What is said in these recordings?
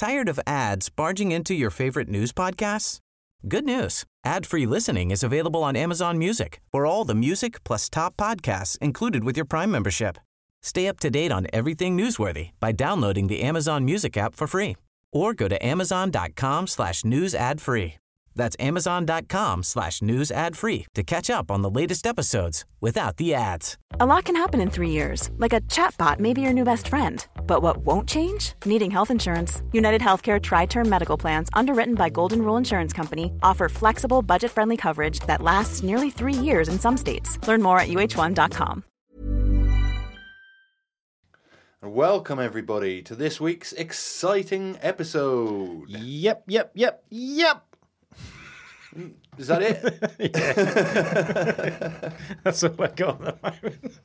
Tired of ads barging into your favorite news podcasts? Good news. Ad-free listening is available on Amazon Music for all the music plus top podcasts included with your Prime membership. Stay up to date on everything newsworthy by downloading the Amazon Music app for free or go to amazon.com slash news ad free. That's amazon.com slash news ad free to catch up on the latest episodes without the ads. A lot can happen in three years, like a chatbot may be your new best friend. But what won't change? Needing health insurance. United Healthcare Tri Term Medical Plans, underwritten by Golden Rule Insurance Company, offer flexible, budget friendly coverage that lasts nearly three years in some states. Learn more at uh1.com. Welcome, everybody, to this week's exciting episode. Yep, yep, yep, yep. Is that it? That's all I got at the moment.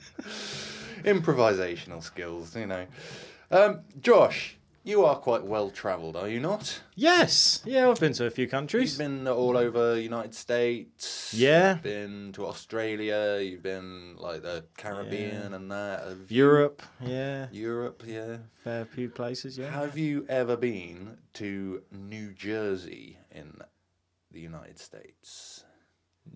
Improvisational skills, you know. Um, Josh, you are quite well travelled, are you not? Yes, yeah, I've been to a few countries. You've been all over United States. Yeah. You've been to Australia. You've been like the Caribbean and that. Have you- Europe, yeah, Europe, yeah. fair few places, yeah. Have you ever been to New Jersey in the United States?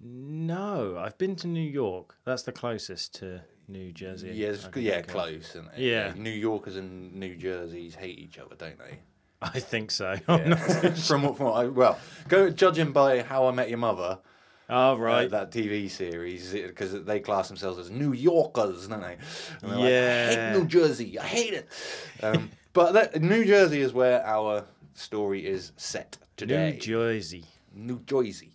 No, I've been to New York. That's the closest to New Jersey. Yes, I can yeah, close. Isn't it? Yeah. New Yorkers and New Jerseys hate each other, don't they? I think so. Too from what, from what I, well, go judging by How I Met Your Mother, Oh, uh, right. that TV series, because they class themselves as New Yorkers, don't they? And they're like, I hate New Jersey. I hate it. Um, but that, New Jersey is where our story is set today. New Jersey. New Jersey.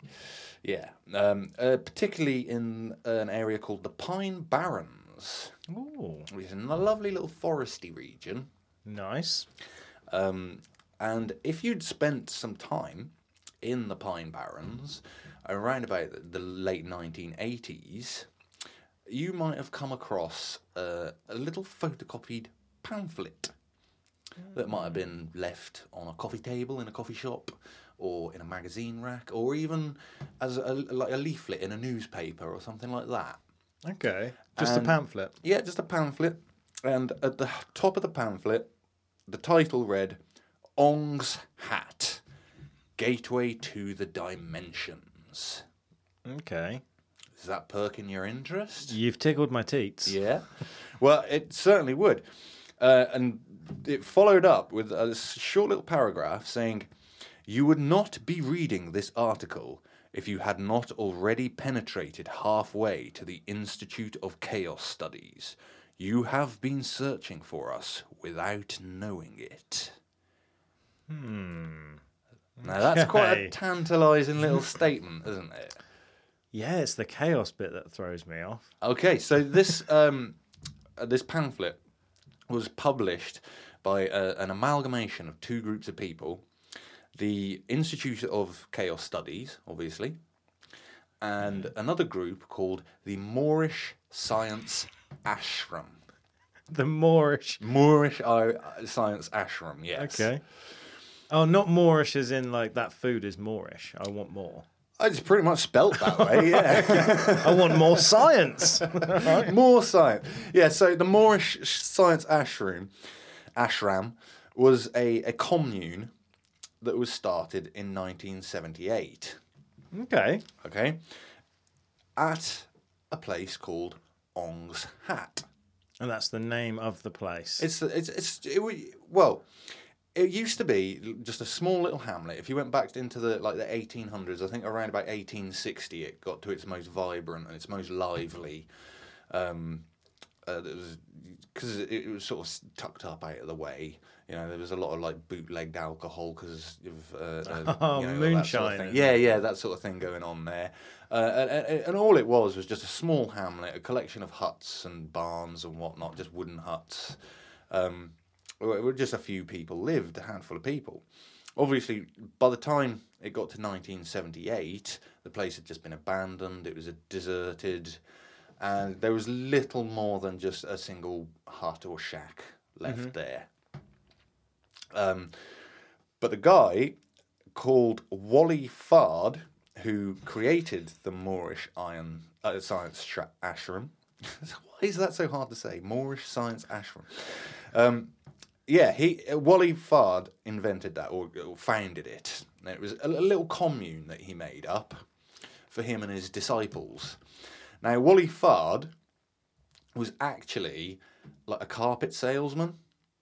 Yeah, um, uh, particularly in an area called the Pine Barrens, Oh, which is in a lovely little foresty region. nice. Um, and if you'd spent some time in the Pine Barrens around about the- the late 1980s, you might have come across uh, a little photocopied pamphlet that might have been left on a coffee table in a coffee shop or in a magazine rack or even as a, like a leaflet in a newspaper or something like that. Okay. Just And- a pamphlet. Yeah, just a pamphlet. And at the top of the pamphlet, the title read Ong's Hat Gateway to the Dimensions. Okay. Is that perking your interest? You've tickled my teats. Yeah. Well, it certainly would. Uh, and it followed up with a short little paragraph saying, You would not be reading this article if you had not already penetrated halfway to the Institute of Chaos Studies. You have been searching for us without knowing it. Hmm. Now, that's quite a tantalising little statement, isn't it? Yeah, it's the chaos bit that throws me off. Okay, so this um, uh, this pamphlet was published by uh, an amalgamation of two groups of people: the Institute of Chaos Studies, obviously, and another group called the Moorish Science Ashram. The Moorish. Moorish uh, Science Ashram, yes. Okay. Oh, not Moorish as in like that food is Moorish. I want more. It's pretty much spelt that way, yeah. I want more science. More science. Yeah, so the Moorish Science Ashram, ashram was a, a commune that was started in 1978, okay. okay, at a place called Ong's Hat. And that's the name of the place. It's, it's, it's, it, well, it used to be just a small little hamlet. If you went back into the like the 1800s, I think around about 1860, it got to its most vibrant and its most lively. Um, uh, because it, it was sort of tucked up out of the way. You know, there was a lot of like bootlegged alcohol because of uh, uh, Oh, you know, that sort of moonshine Yeah, yeah, that sort of thing going on there. Uh, and, and, and all it was was just a small hamlet, a collection of huts and barns and whatnot, just wooden huts. Um, where where just a few people lived, a handful of people. Obviously, by the time it got to 1978, the place had just been abandoned. It was a deserted, and there was little more than just a single hut or shack left there. Um, but the guy called Wally Fard, who created the Moorish Iron uh, Science Shra- Ashram. Why is that so hard to say? Moorish Science Ashram. Um, Yeah, he uh, Wally Fard invented that or, or founded it. And It was a, a little commune that he made up for him and his disciples. Now, Wally Fard was actually like a carpet salesman,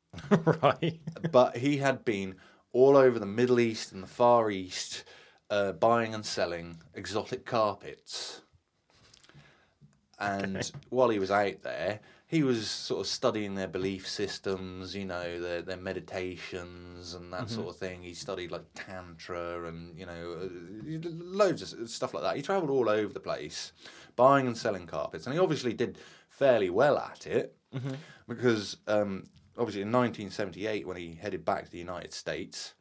right. but he had been all over the Middle East and the Far East uh, buying and selling exotic carpets. And while he was out there, he was sort of studying their belief systems, you know, their their meditations and that sort of thing. He studied like tantra and you know uh, loads of stuff like that. He travelled all over the place, buying and selling carpets, and he obviously did fairly well at it because um, obviously in 1978 when he headed back to the United States,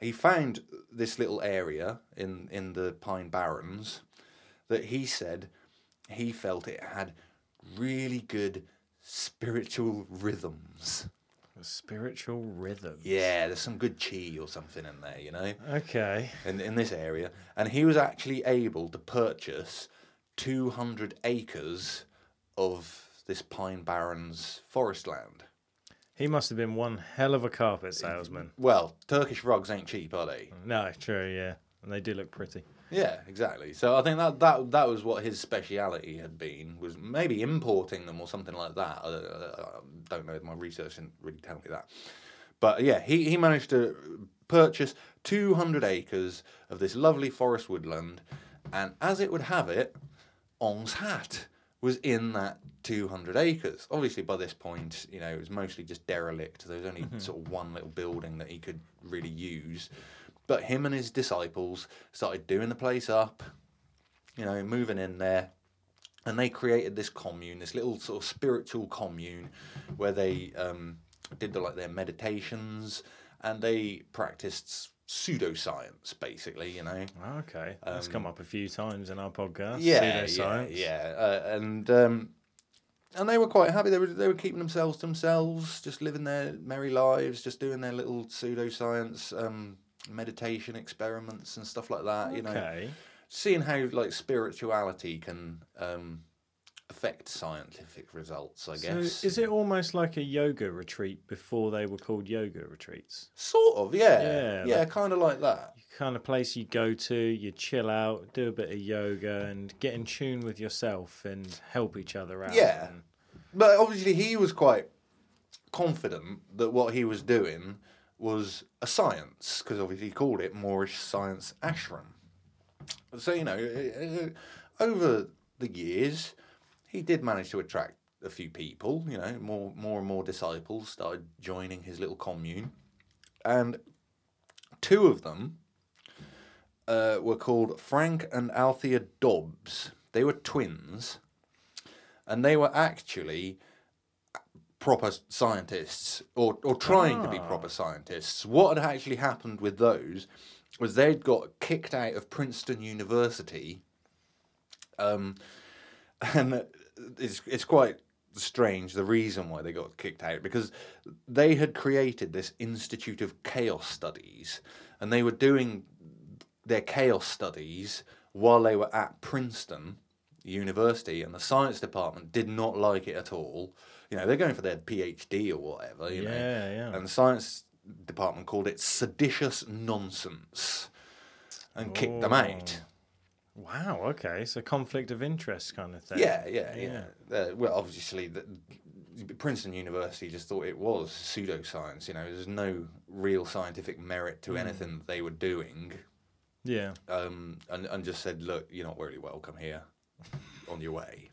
he found this little area in in the Pine Barrens that he said he felt it had really good spiritual rhythms. Spiritual rhythm. Yeah, there's some good chi or something in there, you know, Okay. in in this area, and he was actually able to purchase 200 acres of this Pine Barrens forest land. He must have been one hell of a carpet salesman. Well, Turkish rugs ain't cheap, are they? No, true, yeah. And they do look pretty. Yeah, exactly. So I think that that that was what his speciality had been was maybe importing them or something like that. I, I, I don't know. My research didn't really tell me that. But yeah, he, he managed to purchase 200 acres of this lovely forest woodland, and as it would have it, Ong's hat was in that 200 acres. Obviously, by this point, you know, it was mostly just derelict. There was only sort of one little building that he could really use. But him and his disciples started doing the place up, you know, moving in there. And they created this commune, this little sort of spiritual commune, where they um, did the, like their meditations and they practiced pseudoscience, basically. You know, Okay. That's come up a few times in our podcast. Um, yeah, Pseudoscience. yeah, yeah, uh, and um, and they were quite happy. They were they were keeping themselves to themselves, just living their merry lives, just doing their little pseudoscience um, meditation experiments and stuff like that. You know, Okay. seeing how like spirituality can um, affect scientific results. I guess. So is it almost like a yoga retreat before they were called yoga retreats? sort of yeah, Yeah, yeah, like- kind of like that. Kind of place you go to, you chill out, do a bit of yoga, and get in tune with yourself and help each other out. Yeah. and- But obviously, he was quite confident that what he was doing was a science, because obviously he called it Moorish Science Ashram. So, you know, over the years, he did manage to attract a few people, you know, more, more and more disciples started joining his little commune. And two of them uh, were called Frank and Althea Dobbs. They were twins and they were actually proper scientists or, or trying to be proper scientists. What had actually happened with those was they'd got kicked out of Princeton University. Um, and it's, it's quite strange the reason why they got kicked out because they had created this Institute of Chaos Studies and they were doing their chaos studies while they were at Princeton University, and the science department did not like it at all. You know, they're going for their PhD or whatever. You know, Yeah, yeah. and the science department called it seditious nonsense, and kicked them oh. out. Wow. Okay. So conflict of interest kind of thing. Yeah, yeah, yeah. Uh, well, obviously, the, Princeton University just thought it was pseudoscience. You know, there's no real scientific merit to anything that they were doing. Yeah. um, and, and just said, look, you're not really welcome here on your way.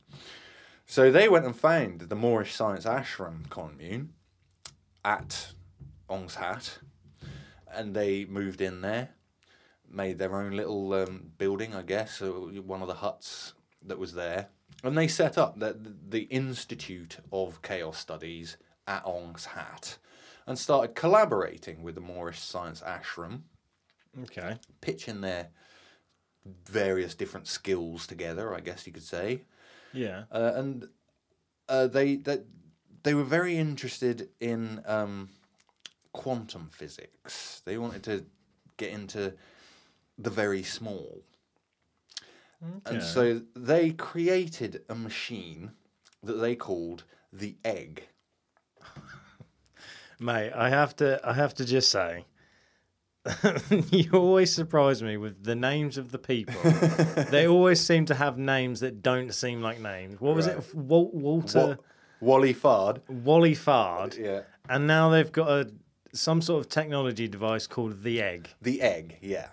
So they went and found the Moorish Science Ashram commune at Ong's Hat, and they moved in there, made their own little um, building, I guess, one of the huts that was there, and they set up the, the Institute of Chaos Studies at Ong's Hat, and started collaborating with the Moorish Science Ashram Okay. pitching their various different skills together, I guess you could say. Yeah. Uh, and uh, they, they they were very interested in um, quantum physics. They wanted to get into the very small. And so they created a machine that they called the egg. Mate, I have to I have to just say you always surprise me with the names of the people. they always seem to have names that don't seem like names. What was Right. it? Walt, Walter Wa- Wally Fard. Wally Fard. Yeah. And now they've got a some sort of technology device called the egg. The egg. Yeah.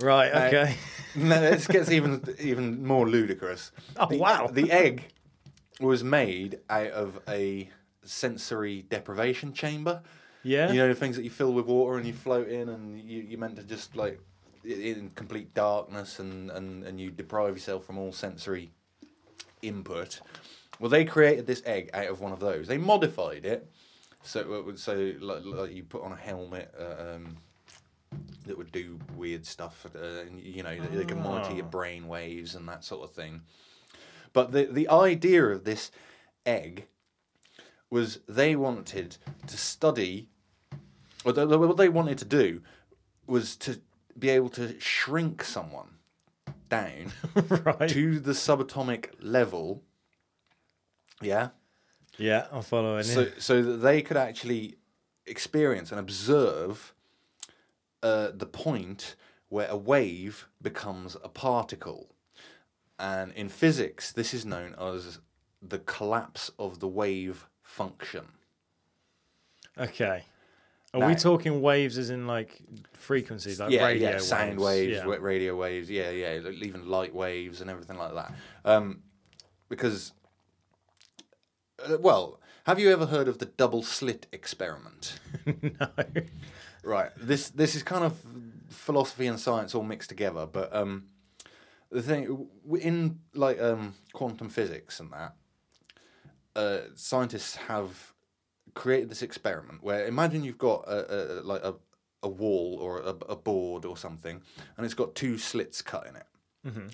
Right, okay. No, this gets even even more ludicrous. Oh, the, wow. The egg was made out of a sensory deprivation chamber. Yeah. You know the things that you fill with water and you float in, and you, you're meant to just like in complete darkness, and, and, and you deprive yourself from all sensory input. Well, they created this egg out of one of those. They modified it so it would so like, like you put on a helmet. Uh, um, that would do weird stuff, uh, and you know they, they can monitor your brain waves and that sort of thing. But the the idea of this egg was they wanted to study, or the, the- what they wanted to do was to be able to shrink someone down right. to the subatomic level. Yeah. Yeah, I'm following So, you. so that they could actually experience and observe uh, the point where a wave becomes a particle. And in physics, this is known as the collapse of the wave function. Okay. Are Now- we talking waves as in like frequencies, like yeah, radio yeah, sound waves, Yeah. radio waves, yeah, yeah, even light waves and everything like that. Um, because, uh, well, have you ever heard of the double slit experiment? no. Right. This this is kind of philosophy and science all mixed together, but um, the thing in like um, quantum physics and that, uh, scientists have created this experiment where imagine you've got a, a like a a wall or a, a board or something, and it's got two slits cut in it.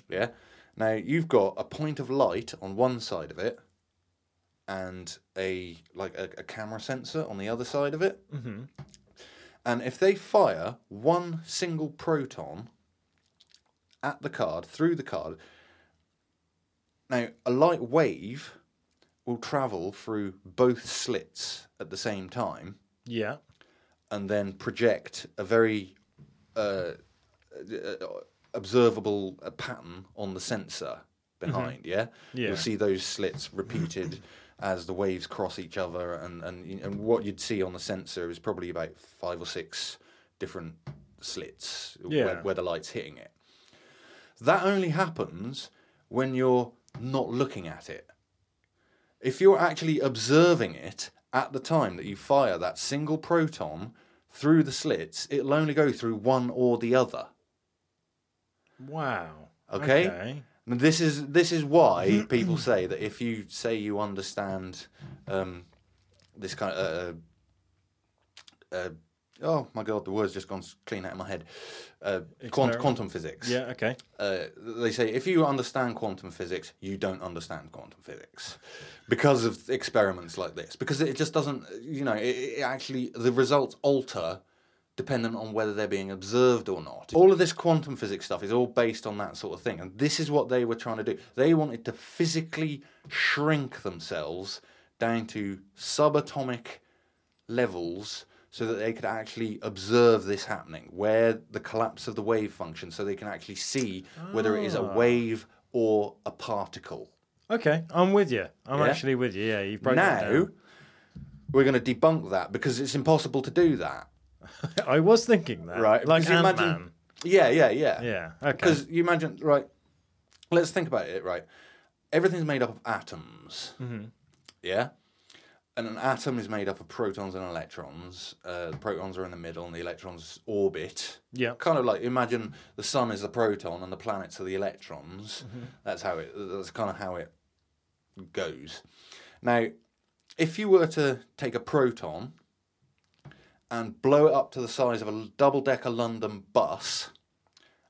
Yeah. Now you've got a point of light on one side of it, and a like a, a camera sensor on the other side of it. And if they fire one single proton at the card, through the card, now a light wave will travel through both slits at the same time Yeah. and then project a very uh, uh, observable uh, pattern on the sensor behind. Yeah? Yeah. you'll see those slits repeated as the waves cross each other, and and and what you'd see on the sensor is probably about five or six different slits Yeah. where, where the light's hitting it. That only happens when you're not looking at it. If you're actually observing it at the time that you fire that single proton through the slits, it'll only go through one or the other. Wow. Okay? Okay. And This is this is why people say that if you say you understand um, this kind of uh, uh, oh my god, the word's just gone clean out of my head. Uh, quant- quantum physics. Yeah. Okay. uh, they say if you understand quantum physics, you don't understand quantum physics because of experiments like this. Because it just doesn't, you know, it, it actually the results alter dependent on whether they're being observed or not. All of this quantum physics stuff is all based on that sort of thing, and this is what they were trying to do. They wanted to physically shrink themselves down to subatomic levels so that they could actually observe this happening, where the collapse of the wave function, so they can actually see whether it is a ah. wave or a particle. Okay. I'm with you. I'm Yeah? actually with you. Yeah. You've broken it now, down. we're going to debunk that because it's impossible to do that. I was thinking that. Right, Like you Ant imagine- Man. Yeah, yeah, yeah. Yeah. Okay. Because you imagine, right? Let's think about it, right? Everything's made up of atoms. Mm-hmm. Yeah? And an atom is made up of protons and electrons. Uh, the protons are in the middle and the electrons orbit. Yeah. Kind of like imagine the sun is the proton and the planets are the electrons. Mm-hmm. That's how it. That's kind of how it goes. Now, if you were to take a proton and blow it up to the size of a double-decker London bus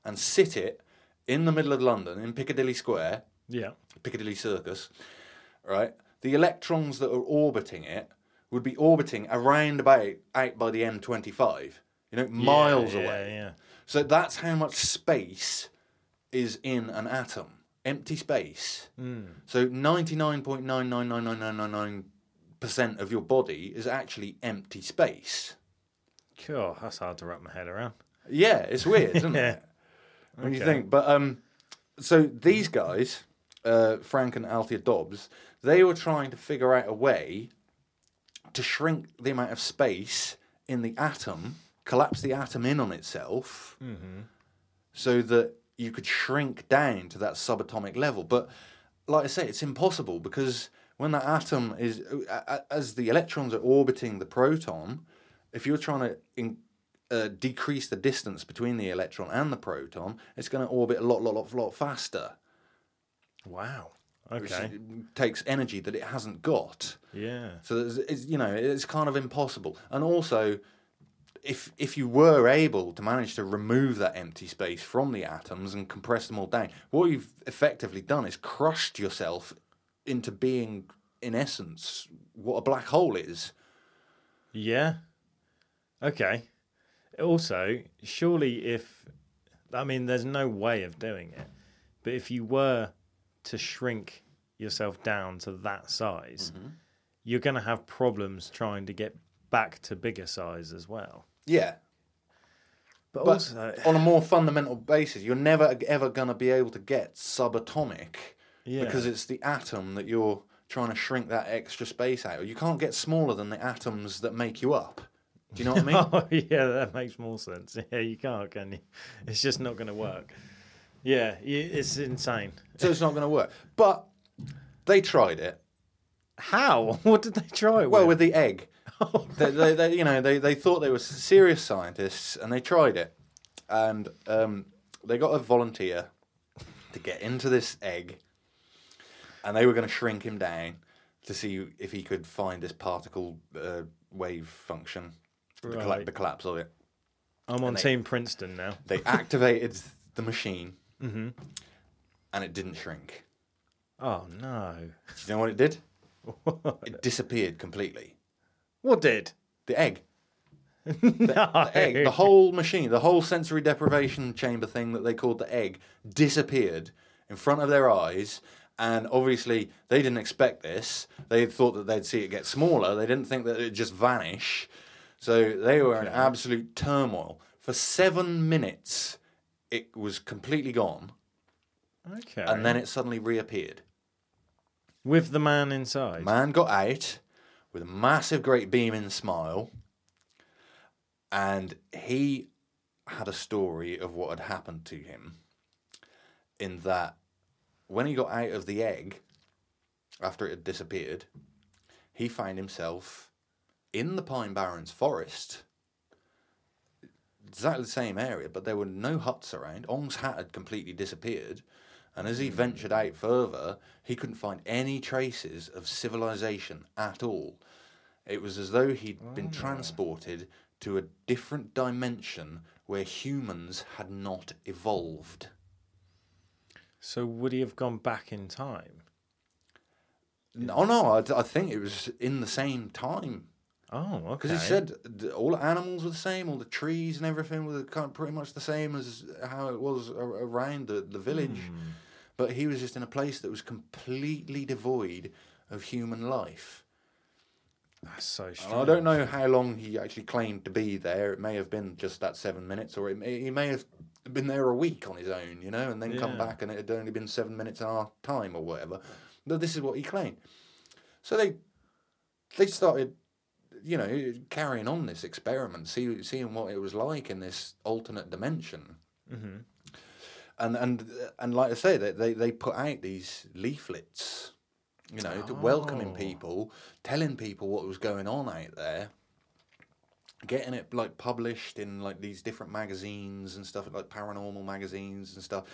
and sit it in the middle of London in Piccadilly Square, Yeah. Piccadilly Circus, right? The electrons that are orbiting it would be orbiting around about out by the M25, you know, miles yeah, away. Yeah. So that's how much space is in an atom. Empty space. Hmm. So 99.999999% of your body is actually empty space. Cool. That's hard to wrap my head around. Yeah, it's weird, isn't Yeah. it? When you think, but um, so these guys, uh, Frank and Althea Dobbs, they were trying to figure out a way to shrink the amount of space in the atom, collapse the atom in on itself, so that you could shrink down to that subatomic level. But like I say, it's impossible because when that atom is, a- a- as the electrons are orbiting the proton, if you're trying to in, uh, decrease the distance between the electron and the proton, it's going to orbit a lot, lot, lot, lot faster. Wow. Okay. takes energy that it hasn't got. Yeah. So it's, it's you know it's kind of impossible. And also, if if you were able to manage to remove that empty space from the atoms and compress them all down, what you've effectively done is crushed yourself into being, in essence, what a black hole is. Yeah. Okay. Also, surely if I mean there's no way of doing it. But if you were to shrink yourself down to that size, mm-hmm. you're going to have problems trying to get back to bigger size as well. Yeah, But, but also on a more fundamental basis, you're never ever going to be able to get subatomic Yeah. because it's the atom that you're trying to shrink that extra space out. You can't get smaller than the atoms that make you up. Do you know what I mean? Oh yeah, that makes more sense. Yeah, you can't, can you? It's just not going to work. Yeah, it's insane. so it's not going to work. But they tried it. How? What did they try? Well, with? with the egg. they, they, they, you know, they, they thought they were serious scientists and they tried it. And um, they got a volunteer to get into this egg and they were going to shrink him down to see if he could find this particle uh, wave function, the, colla- Right. the collapse of it. I'm on they- Team Princeton now. They activated the machine mm-hmm. and it didn't shrink. Oh no! Do you know what it did? It disappeared completely. What did? The egg. no. the egg, the whole machine, the whole sensory deprivation chamber thing that they called the egg, disappeared in front of their eyes. And obviously, they didn't expect this. They thought that they'd see it get smaller. They didn't think that it'd just vanish. So they were in absolute turmoil. For seven minutes, it was completely gone. Okay. And then it suddenly reappeared. with the man inside. Man got out with a massive, great beaming smile, and he had a story of what had happened to him. In that, when he got out of the egg, after it had disappeared, he found himself in the Pine Barrens forest. Exactly the same area, but there were no huts around. Ong's hat had completely disappeared. And as he hmm. ventured out further, he couldn't find any traces of civilization at all. It was as though he'd been ah. transported to a different dimension where humans had not evolved. So would he have gone back in time? No, oh, no, I, I think it was in the same time. Oh, okay. Because he said all the animals were the same, all the trees and everything were kind of pretty much the same as how it was around the, the village. Hmm. But he was just in a place that was completely devoid of human life. that's so strange. I don't know how long he actually claimed to be there. It may have been just that seven minutes, or it may, he may have been there a week on his own, you know, and then come back and it had only been seven minutes in our time or whatever. But this is what he claimed. So they they started, you know, carrying on this experiment, see, seeing what it was like in this alternate dimension. Mm-hmm. And and and like I say, they they, they put out these leaflets, you know, to welcoming Oh. people, telling people what was going on out there, getting it like published in like these different magazines and stuff, like paranormal magazines and stuff.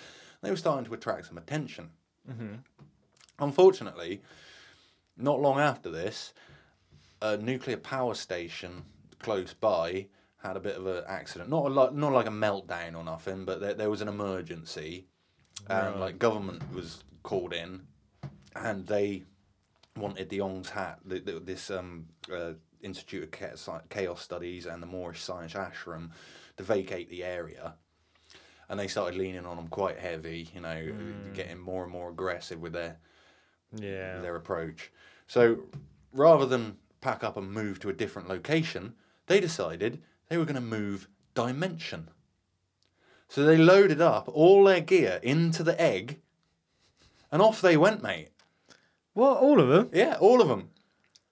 They were starting to attract some attention. Unfortunately, not long after this, a nuclear power station close by had a bit of an accident. Not a lot, not like a meltdown or nothing, but there, there was an emergency, and like government was called in, and they wanted the Ong's Hat, the, the, this um, uh, Institute of Chaos Studies and the Moorish Science Ashram to vacate the area. And they started leaning on them quite heavy, you know, getting more and more aggressive with their Yeah. their approach. So rather than pack up and move to a different location, they decided they were going to move dimension. So they loaded up all their gear into the egg, and off they went, mate. What? All of them? Yeah, all of them.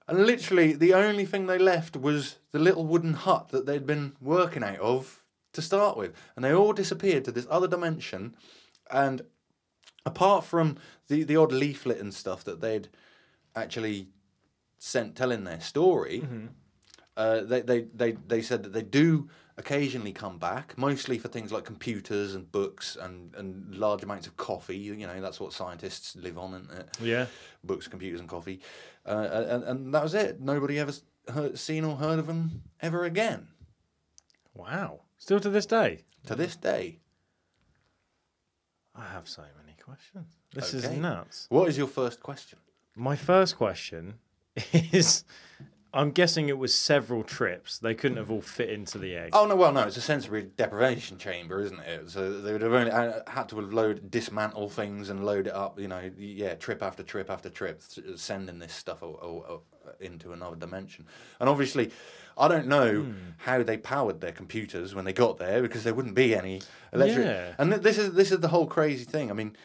And literally, the only thing they left was the little wooden hut that they'd been working out of to start with. And they all disappeared to this other dimension. And apart from the, the odd leaflet and stuff that they'd actually sent telling their story, uh, they, they, they, they said that they do occasionally come back, mostly for things like computers and books and, and large amounts of coffee. You know, that's what scientists live on, isn't it? Yeah. books, computers, and coffee. Uh, and, and that was it. Nobody ever heard, seen or heard of them ever again Wow. Still to this day. to this day. I have so many questions. This Okay. is nuts. What is your first question? My first question is I'm guessing it was several trips. They couldn't have all fit into the egg. Oh no, well no, it's a sensory deprivation chamber, isn't it? So they would have only had to have load, dismantle things and load it up. You know, yeah, trip after trip after trip, sending this stuff into another dimension. And obviously, I don't know hmm. how they powered their computers when they got there because there wouldn't be any electric. Yeah. And th- this is this is the whole crazy thing. I mean,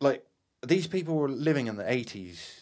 like these people were living in the eighties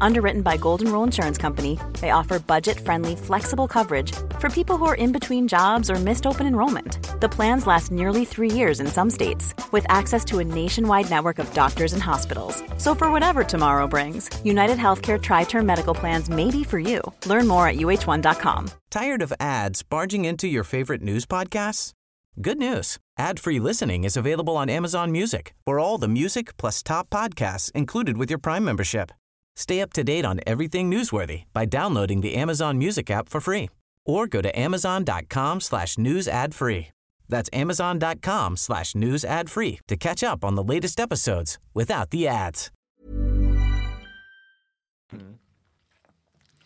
Underwritten by Golden Rule Insurance Company, they offer budget friendly, flexible coverage for people who are in between jobs or missed open enrollment. The plans last nearly three years in some states, with access to a nationwide network of doctors and hospitals. So, for whatever tomorrow brings, United Healthcare Tri Term Medical Plans may be for you. Learn more at uh1.com. Tired of ads barging into your favorite news podcasts? Good news. Ad-free listening is available on Amazon Music for all the music plus top podcasts included with your Prime membership. Stay up to date on everything newsworthy by downloading the Amazon Music app for free or go to amazon.com slash news ad free. That's amazon.com slash news ad free to catch up on the latest episodes without the ads.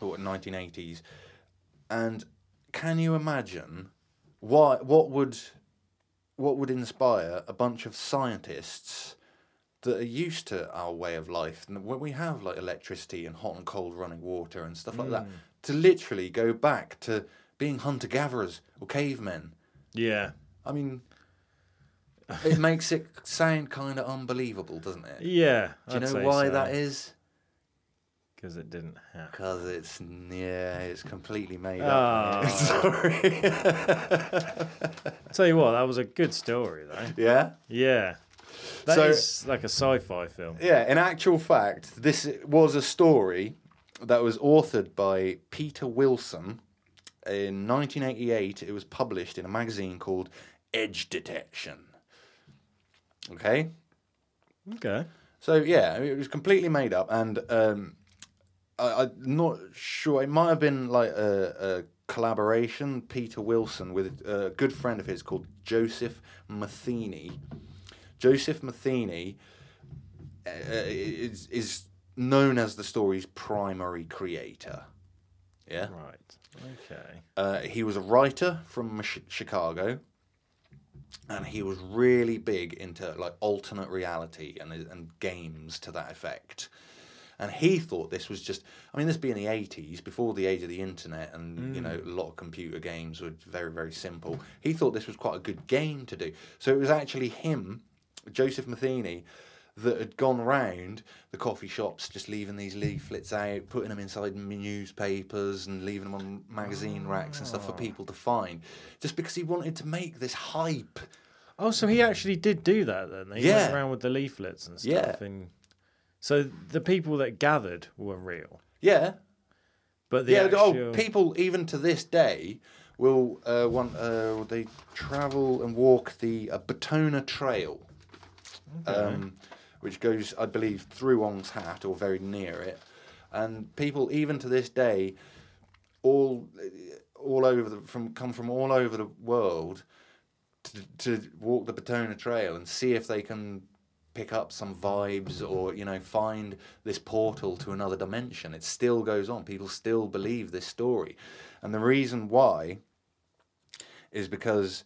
or 1980s. And can you imagine what what would what would inspire a bunch of scientists that are used to our way of life and when we have like electricity and hot and cold running water and stuff like that to literally go back to being hunter gatherers or cavemen. Yeah. I mean it makes it sound kind of unbelievable, doesn't it? Yeah. Do you know why that is? Because it didn't happen. Because it's yeah, it's completely made Ah. up. Sorry. Tell you what, that was a good story, though. yeah, Yeah. That is So- like a sci fi film. yeah. In actual fact, this was a story that was authored by Peter Wilson in 1988. It was published in a magazine called Edge Detection. Okay. Okay. So yeah, it was completely made up, and um, I, I'm not sure. It might have been like a, a collaboration. Peter Wilson with a good friend of his called Joseph Matheny. Joseph Matheny uh, is is known as the story's primary creator. Yeah. Right. Okay. Uh, he was a writer from Chicago, and he was really big into like alternate reality and and games to that effect. And he thought this was just, I mean, this being the 80s, before the age of the internet, and, you know, a lot of computer games were very, very simple. He thought this was quite a good game to do. So it was actually him, Joseph Matheny, that had gone round the coffee shops, just leaving these leaflets out, putting them inside newspapers and leaving them on magazine racks and stuff for people to find, just because he wanted to make this hype. Oh, so he actually did do that then? He Yeah. went around with the leaflets and stuff. Yeah. And so the people that gathered were real, Yeah, but the yeah. actual Oh, people even to this day will uh, want uh, they travel and walk the uh, Batona Trail, um, which goes, I believe, through Ong's Hat or very near it, and people even to this day, all all over the from come from all over the world to, to walk the Batona Trail and see if they can pick up some vibes or you know find this portal to another dimension. It still goes on. People still believe this story, and the reason why is because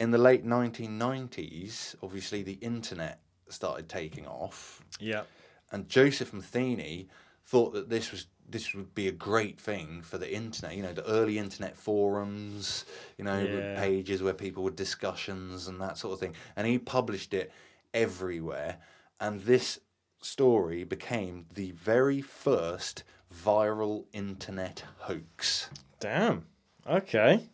in the late 1990s, obviously the internet started taking off, Yeah. and Joseph Matheny thought that this was this would be a great thing for the internet. You know, the early internet forums, you know, Yeah. pages where people would discussions and that sort of thing. And he published it everywhere, and this story became the very first viral internet hoax. Damn. Okay.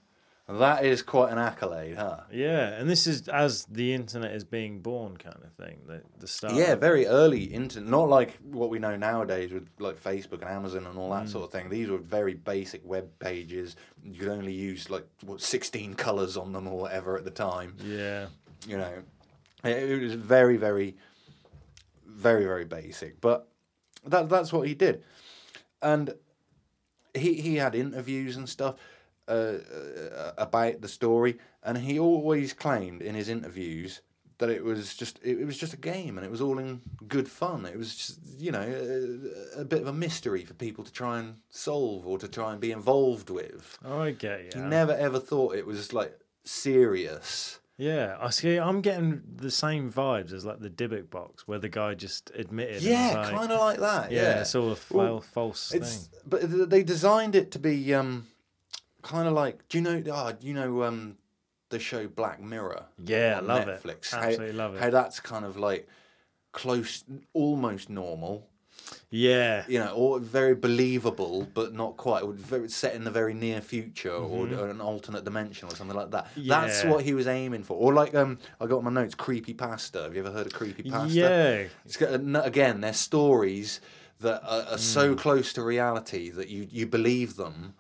That is quite an accolade, huh? Yeah, and this is as the internet is being born, kind of thing. The the start. Yeah, very early internet, not like what we know nowadays with like Facebook and Amazon and all Mm. that sort of thing. These were very basic web pages. You could only use like what sixteen colors on them or whatever at the time. Yeah. You know, it, it was very, very, very, very basic. But that that's what he did, and he he had interviews and stuff uh, uh, about the story, and he always claimed in his interviews that it was just it, was just a game and it was all in good fun. It was just you know a, a bit of a mystery for people to try and solve or to try and be involved with. Oh, I get He never ever thought it was like serious. Yeah, I see. I'm getting the same vibes as like the Dybbuk box, where the guy just admitted. Yeah, like, kind of like that. Yeah, Yeah, it's all a Well, false It's thing. but they designed it to be um, kind of like. Do you know? Ah, do you know um, the show Black Mirror? Yeah, I on love Netflix. it. How- Absolutely love it. How that's kind of like close, almost normal. yeah, You know, or very believable, but not quite. Very set in the very near future, or, or an alternate dimension, or something like that. Yeah. That's Mm-hmm. What he was aiming for. Or like um, I got my notes. Creepy pasta. Have you ever heard of creepy pasta? yeah, It's got, again, they're stories that are, are so Mm. close to reality that you, you believe them,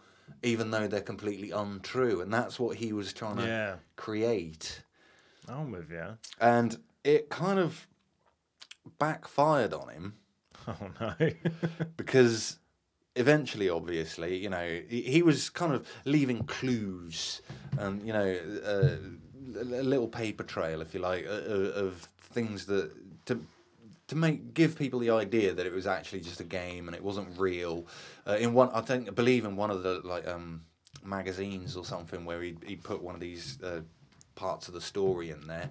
even though they're completely untrue. And that's what he was trying to Yeah. create. I'm with you. And it kind of backfired on him Oh no. because eventually, obviously, you know, he, he was kind of leaving clues and, you know, uh, a little paper trail, if you like, uh, of things that to to make give people the idea that it was actually just a game and it wasn't real. Uh, in one, I think, I believe in one of the like um, magazines or something where he he put one of these uh, parts of the story in there.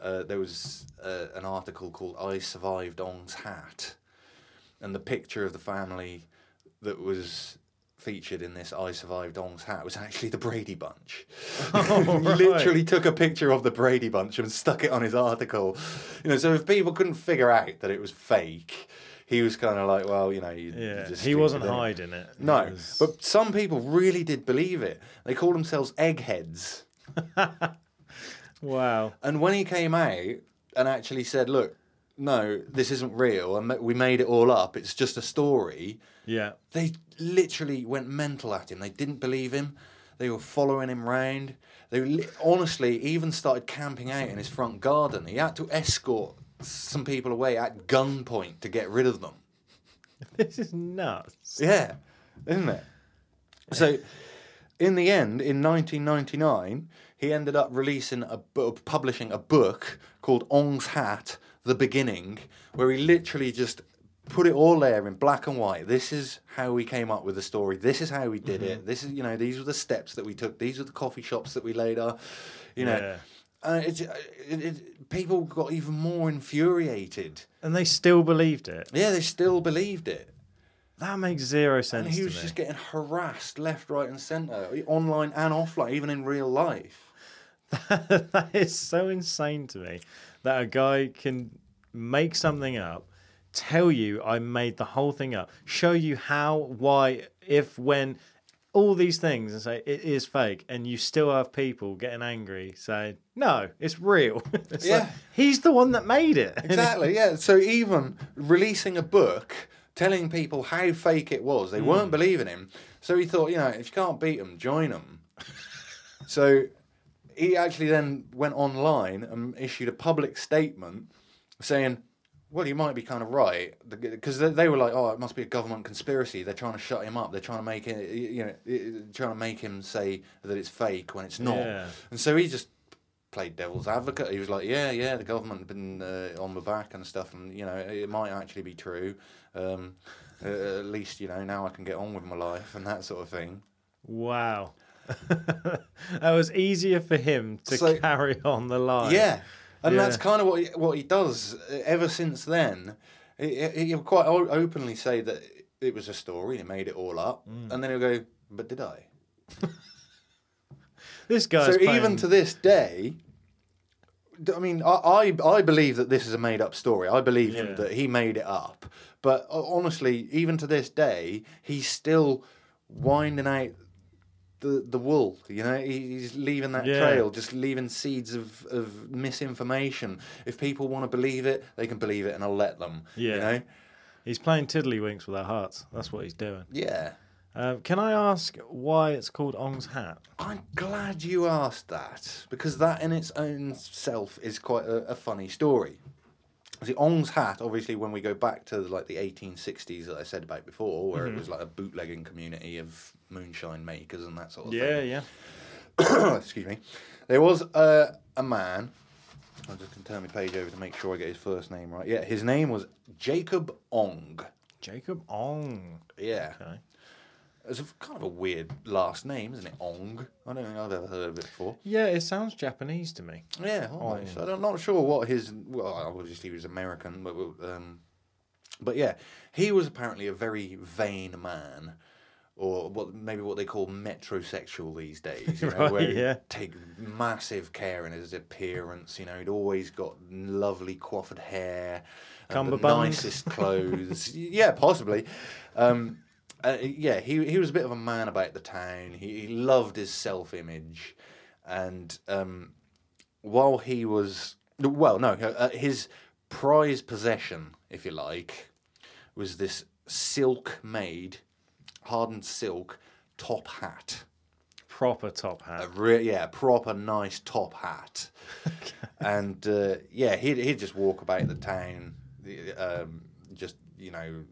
Uh, there was uh, an article called "I Survived Ong's Hat," and the picture of the family that was featured in this "I Survived Ong's Hat" was actually the Brady Bunch. Oh, he right. literally took a picture of the Brady Bunch and stuck it on his article. You know, so if people couldn't figure out that it was fake, he was kind of like, well, you know, you, Yeah, just he wasn't innit? hiding it. It No, was- but some people really did believe it. They called themselves eggheads. wow. And when he came out and actually said, "Look, no, this isn't real, and we made it all up. It's just a story," Yeah. they literally went mental at him. They didn't believe him. They were following him round. They li- honestly even started camping out in his front garden. He had to escort some people away at gunpoint to get rid of them. This is nuts. Yeah, isn't it? So, in the end, in 1999, he ended up releasing a bu- publishing a book called Ong's Hat: The Beginning, where he literally just put it all there in black and white. This is how we came up with the story. This is how we did it. Mm-hmm. This is, you know, these were the steps that we took. These are the coffee shops that we laid our, you know. Yeah. And it, it, it, people got even more infuriated. And they still believed it. Yeah, they still believed it. That makes zero sense And he was just getting harassed left, right, and centre, online and offline, even in real life. that is so insane to me that a guy can make something up, tell you I made the whole thing up, show you how, why, if, when, all these things, and say it is fake, and you still have people getting angry saying, no, it's real. It's like, Yeah. he's the one that made it. Exactly, yeah. So even releasing a book telling people how fake it was, they weren't hmm. believing him. So he thought, you know, if you can't beat them, join them. so he actually then went online and issued a public statement saying, well, you might be kind of right, because they, they were like, "Oh, it must be a government conspiracy. They're trying to shut him up. They're trying to make it, you know, trying to make him say that it's fake when it's not." Yeah. And so he just played devil's advocate. He was like, "Yeah, yeah, the government have been uh, on my back and stuff, and you know, it might actually be true. Um, uh, at least you know now I can get on with my life and that sort of thing." Wow. that was easier for him to So- carry on the line. Yeah, and Yeah. that's kind of what he, what he does. Uh, Ever since then, he, he- he'll quite openly say that it was a story. and He made it all up, Mm. and then he'll go, "But did I?" This guy. so playing- even to this day, I mean, I, I I believe that this is a made up story. I believe Yeah. that he made it up. But uh, honestly, even to this day, he's still winding out the the wool. You know, he's leaving that Yeah. trail, just leaving seeds of, of misinformation. If people want to believe it, they can believe it, and I'll let them. Yeah. You know. he's playing tiddlywinks with our hearts. That's what he's doing. Yeah. Um, can I ask why it's called Ong's hat? I'm glad you asked that because that in its own self is quite a, a funny story. The Ong's hat, obviously, when we go back to like the 1860s that I said about before, where Mm-hmm. it was like a bootlegging community of moonshine makers and that sort of Yeah, thing. yeah. Yeah. Excuse me. There was a, a man. I'm just going to turn my page over to make sure I get his first name right. Yeah, his name was Jacob Ong. Jacob Ong. Yeah. Okay. It's a, kind of a weird last name, isn't it? Ong. I don't think I've ever heard of it before. Yeah, it sounds Japanese to me. Yeah, almost. I'm not sure what his. Well, obviously he was American, but um, but yeah, he was apparently a very vain man, or what maybe what they call metrosexual these days. You know, Right, where he'd yeah. take massive care in his appearance. You know, he'd always got lovely coiffed hair, and the nicest clothes. yeah, possibly. Um, uh, yeah, he he was a bit of a man about the town. He, he loved his self image, and um, while he was well, no, uh, his prized possession, if you like, was this silk made, hardened silk top hat. Proper top hat. Re- yeah, proper nice top hat. and uh, yeah, he'd, he'd just walk about the town, um, just, you know,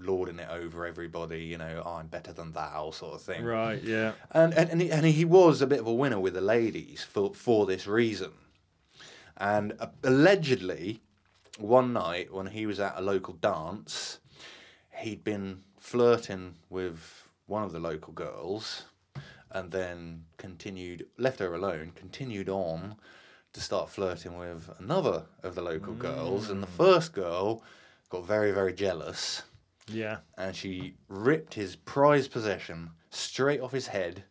lording it over everybody, you know, "Oh, I'm better than thou, sort of thing. Right, yeah. And, and, and, he, and he was a bit of a winner with the ladies for, for this reason. And uh, allegedly, one night when he was at a local dance, he'd been flirting with one of the local girls and then continued, left her alone, continued on to start flirting with another of the local girls. And the first girl got very, very jealous Yeah. and she ripped his prized possession straight off his head,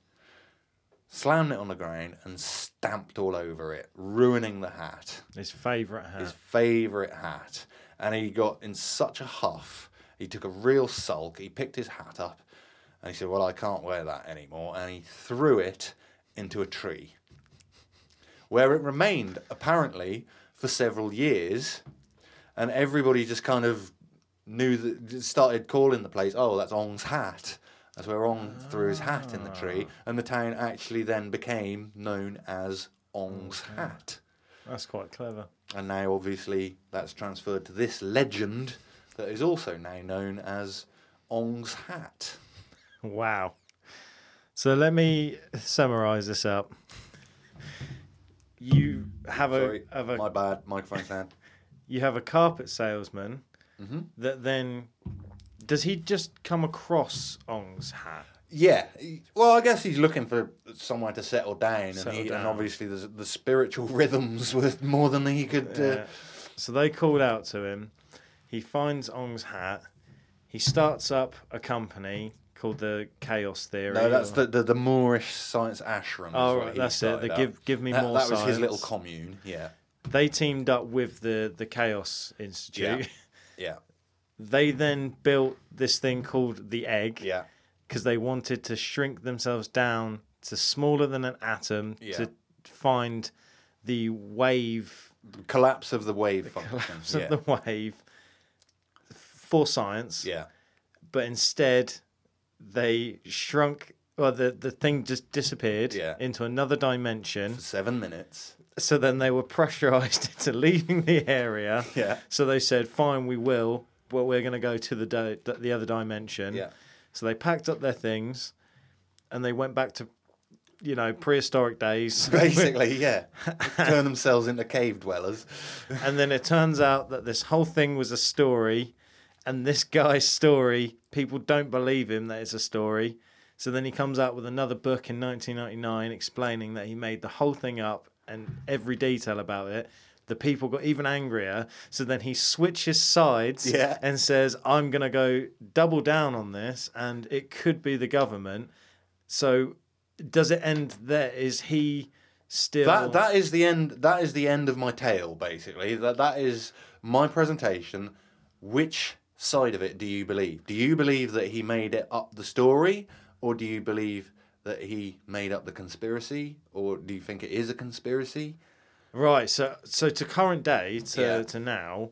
slammed it on the ground, and stamped all over it, ruining the hat, His favourite hat. his favourite hat. And he got in such a huff, he took a real sulk, he picked his hat up, and he said, Well, I can't wear that anymore. And he threw it into a tree, where it remained, apparently, for several years. And everybody just kind of knew that started calling the place, oh, that's Ong's hat. That's where Ong threw his hat in the tree, ah. and the town actually then became known as Ong's hat. That's quite clever. And now, obviously, that's transferred to this legend that is also now known as Ong's hat. Wow. So let me summarise this up. You have a, have a my bad, microphone stand. you have a carpet salesman Mm-hmm. that then does he just come across Ong's hat? Yeah, well, I guess he's looking for somewhere to settle down, and, he, down. and obviously the, the spiritual rhythms were more than he could. Uh, So they called out to him. He finds Ong's hat. He starts up a company called the Chaos Theory. No, that's the, the, the Moorish Science Ashram. Oh, right, that's it, the up. Give- Give Me that, More That was his little commune. Yeah, They teamed up with the the Chaos Institute. yeah, They then built this thing called the Egg yeah, because they wanted to shrink themselves down to smaller than an atom Yeah. to find the wave collapse of the wave function. collapse yeah. of the wave for science. yeah, but instead they shrunk well the, the thing just disappeared Yeah. into another dimension for seven minutes. So then they were pressurized into leaving the area Yeah. so they said fine we will but we're going to go to the di- the other dimension Yeah. so they packed up their things and they went back to you know, prehistoric days. Basically, yeah. Turn themselves into cave dwellers. and then it turns out that this whole thing was a story, and this guy's story, people don't believe him that it's a story. So then he comes out with another book in 1999 explaining that he made the whole thing up and every detail about it. The people got even angrier. So then he switches sides Yeah. and says, I'm going to go double down on this, and it could be the government. So does it end there? Is he still. That that is the end. That is the end of my tale. Basically, that that is my presentation. Which side of it do you believe? Do you believe that he made it up the story, or do you believe that he made up the conspiracy, or do you think it is a conspiracy? Right. So so to current day to Yeah. to now,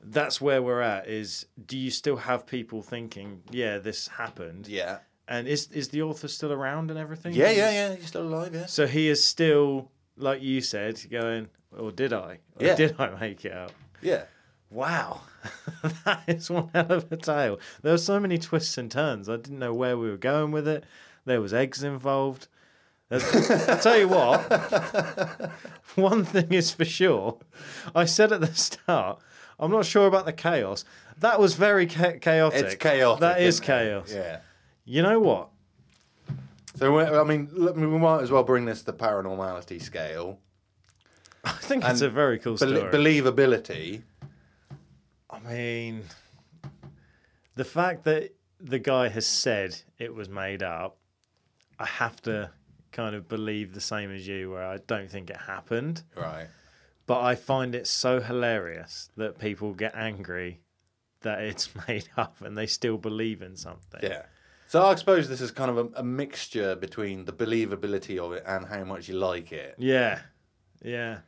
that's where we're at. Is do you still have people thinking, yeah, this happened? Yeah. And is is the author still around and everything? Yeah, yeah, yeah. He's still alive. Yeah. So he is still, like you said, going, or did I? Or Yeah. Did I make it up? Yeah. Wow, that is one hell of a tale. There were so many twists and turns. I didn't know where we were going with it. There was eggs involved. I'll tell you what. One thing is for sure. I said at the start, I'm not sure about the chaos. That was very cha- chaotic. It's chaotic. That is it? chaos. Yeah. You know what? So I mean, look, we might as well bring this to the paranormality scale. I think it's a very cool story. believability. I mean, the fact that the guy has said it was made up, I have to kind of believe the same as you, where I don't think it happened. Right. But I find it so hilarious that people get angry that it's made up and they still believe in something. Yeah. So I suppose this is kind of a, a mixture between the believability of it and how much you like it. Yeah. Yeah.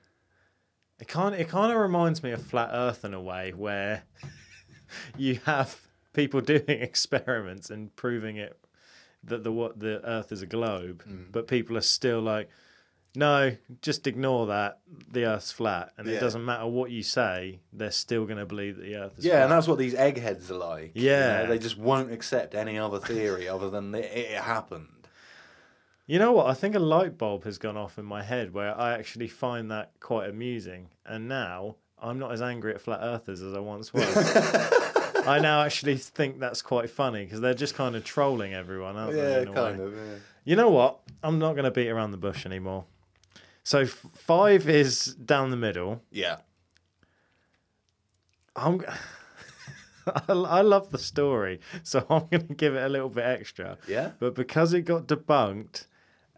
It kind it kind of reminds me of flat Earth in a way where you have people doing experiments and proving it that the what the Earth is a globe, Mm. but people are still like, no, just ignore that. The Earth's flat, and Yeah. it doesn't matter what you say. They're still going to believe that the Earth is Yeah, flat. and that's what these eggheads are like. you Yeah. know, they just won't accept any other theory other than it, it happened. You know what? I think a light bulb has gone off in my head where I actually find that quite amusing. And now I'm not as angry at flat earthers as I once was. I now actually think that's quite funny because they're just kind of trolling everyone, aren't they? Yeah, kind way? of. Yeah. You know what? I'm not going to beat around the bush anymore. So f- five is down the middle. yeah. I'm. I love the story, so I'm going to give it a little bit extra. Yeah? But because it got debunked,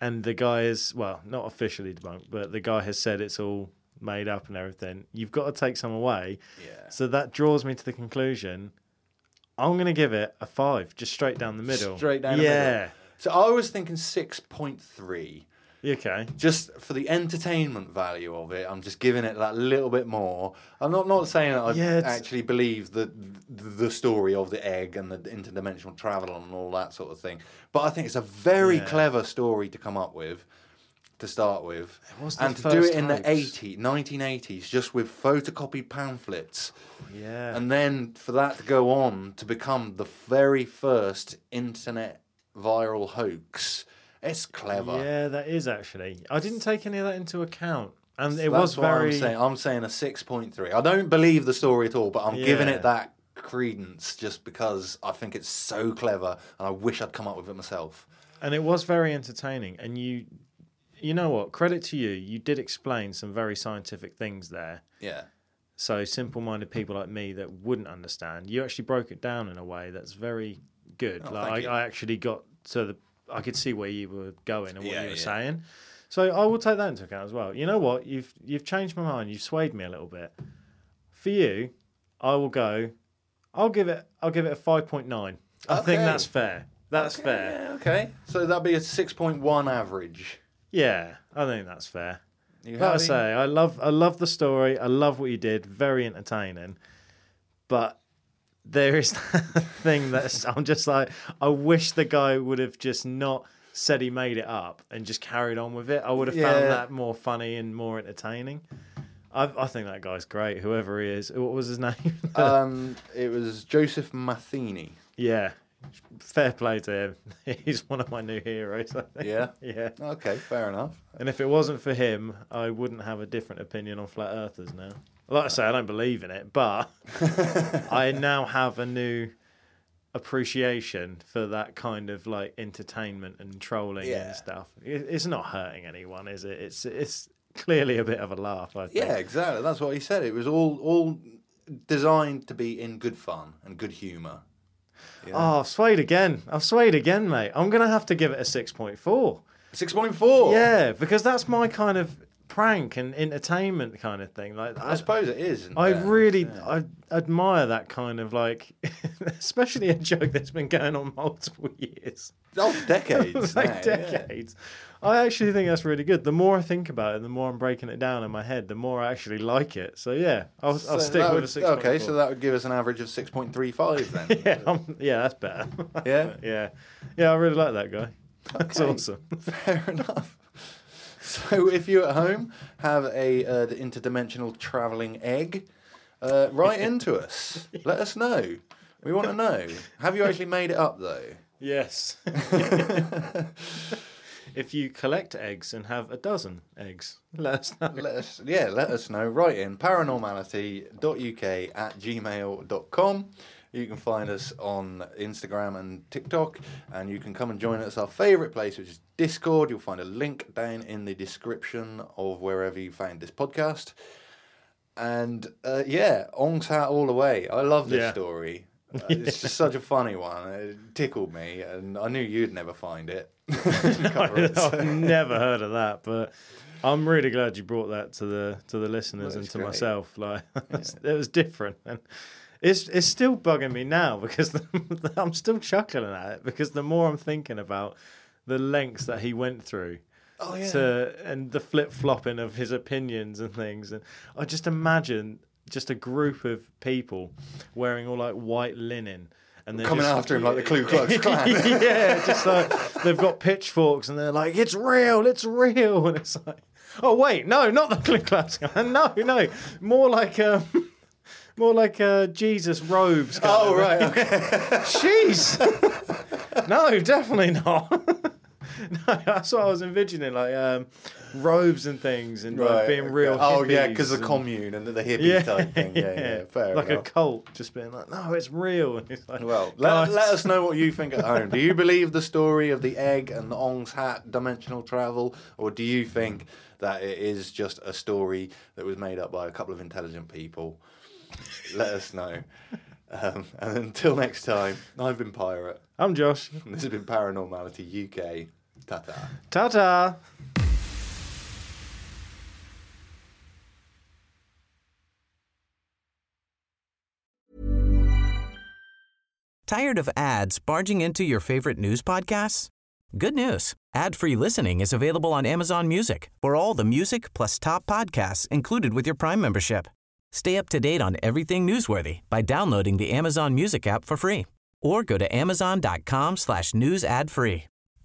and the guy is well, not officially debunked, but the guy has said it's all made up and everything. You've got to take some away. Yeah. So that draws me to the conclusion. I'm going to give it a five, just straight down the middle. Straight down the yeah. So I was thinking 6.3. Yeah. Okay. Just for the entertainment value of it, I'm just giving it that little bit more. I'm not not saying that I Yeah, actually believe the the story of the egg and the interdimensional travel and all that sort of thing, but I think it's a very Yeah. clever story to come up with to start with, and to do it in the hoax. 80, 1980s, just with photocopied pamphlets, Yeah. and then for that to go on to become the very first internet viral hoax. It's clever. yeah, that is actually. I didn't take any of that into account, and it That's was very. I'm saying. I'm saying a six point three. I don't believe the story at all, but I'm giving it that credence just because I think it's so clever, and I wish I'd come up with it myself. and it was very entertaining and you you know what? Credit to you. You did explain some very scientific things there. Yeah, so simple-minded people like me that wouldn't understand you actually broke it down in a way that's very good. Oh, like I. I actually got to the i could see where you were going and what Yeah, you were yeah. saying. So i will take that into account as well. You know what? You've you've changed my mind. You've swayed me a little bit. For you i will go i'll give it i'll give it a 5.9 i think that's fair. That's fair. Yeah, okay. So that'd be a six point one average. Yeah, I think that's fair. You Like I say, I love I love the story. I love what you did. Very entertaining. But there is that thing that I'm just like, I wish the guy would have just not said he made it up and just carried on with it. I would have found Yeah. that more funny and more entertaining. I, I think that guy's great, whoever he is. What was his name? um, it was Joseph Matheny. yeah, fair play to him. He's one of my new heroes. I think. Yeah. yeah. Okay, fair enough. And if it wasn't for him, I wouldn't have a different opinion on flat earthers now. Like I say, I don't believe in it, but I now have a new appreciation for that kind of like entertainment and trolling Yeah. and stuff. It's not hurting anyone, is it? It's it's clearly a bit of a laugh. I think. Yeah, exactly. That's what he said. It was all all designed to be in good fun and good humour. Oh, I've swayed again. I've swayed again, mate. I'm gonna have to give it a six point four. Six point four. Yeah, because that's my kind of prank and entertainment kind of thing. Like I suppose it is. I fairness, really yeah. I admire that kind of like, especially a joke that's been going on multiple years, oh decades, like now, yeah. I actually think that's really good. The more I think about it, the more I'm breaking it down in my head, the more I actually like it. So yeah, I'll, I'll stick with would- a six. Okay, so that would give us an average of six point three five then. yeah, um, yeah, that's better. Yeah? yeah, yeah. I really like that guy. That's awesome. Fair enough. So, if you at home have a uh, interdimensional traveling egg, uh, write into us. Let us know. We want to know. Have you actually made it up though? Yes. If you collect eggs and have a dozen eggs, let us know. Let us, yeah, let us know. Write in paranormality.uk at gmail.com. You can find us on Instagram and TikTok, and you can come and join us. Our favourite place, which is Discord. You'll find a link down in the description of wherever you found this podcast. And uh, yeah, Ong's hat all the way. I love this Yeah. story. Uh, It's just such a funny one. It tickled me, and I knew you'd never find it. I've never heard of that, but I'm really glad you brought that to the to the listeners Well, and to great. myself. Like it was different, and it's it's still bugging me now because I'm still chuckling at it because the more I'm thinking about the lengths that he went through. Oh, yeah. To, and the flip flopping of his opinions and things, and I just imagine just a group of people wearing all like white linen, and they're Coming just- after him like the Ku Klux Klan. yeah, just like they've got pitchforks and they're like, "It's real, it's real," and it's like, "Oh wait, no, not the Ku Klux Klan. No, no, more like um, more like uh, Jesus robes." Oh, right. Okay. Jeez, no, definitely not. No, that's what I was envisioning, like um, robes and things, and like Right, being real. okay. Oh yeah, because the and- commune and the hippie yeah, type thing. Yeah, yeah, fair like enough. a cult, just being like, "No, it's real." And it's like, well, let, let us know what you think at home. Do you believe the story of the egg and the Ong's hat dimensional travel, or do you think that it is just a story that was made up by a couple of intelligent people? Let us know. Um, and until next time, I've been Pirate, I'm Josh. and this has been Paranormality UK. Ta ta. Ta ta. Tired of ads barging into your favorite news podcasts? Good news. Ad-free listening is available on Amazon Music for all the music plus top podcasts included with your Prime membership. Stay up to date on everything newsworthy by downloading the Amazon Music app for free or go to amazon.com slash news ad free.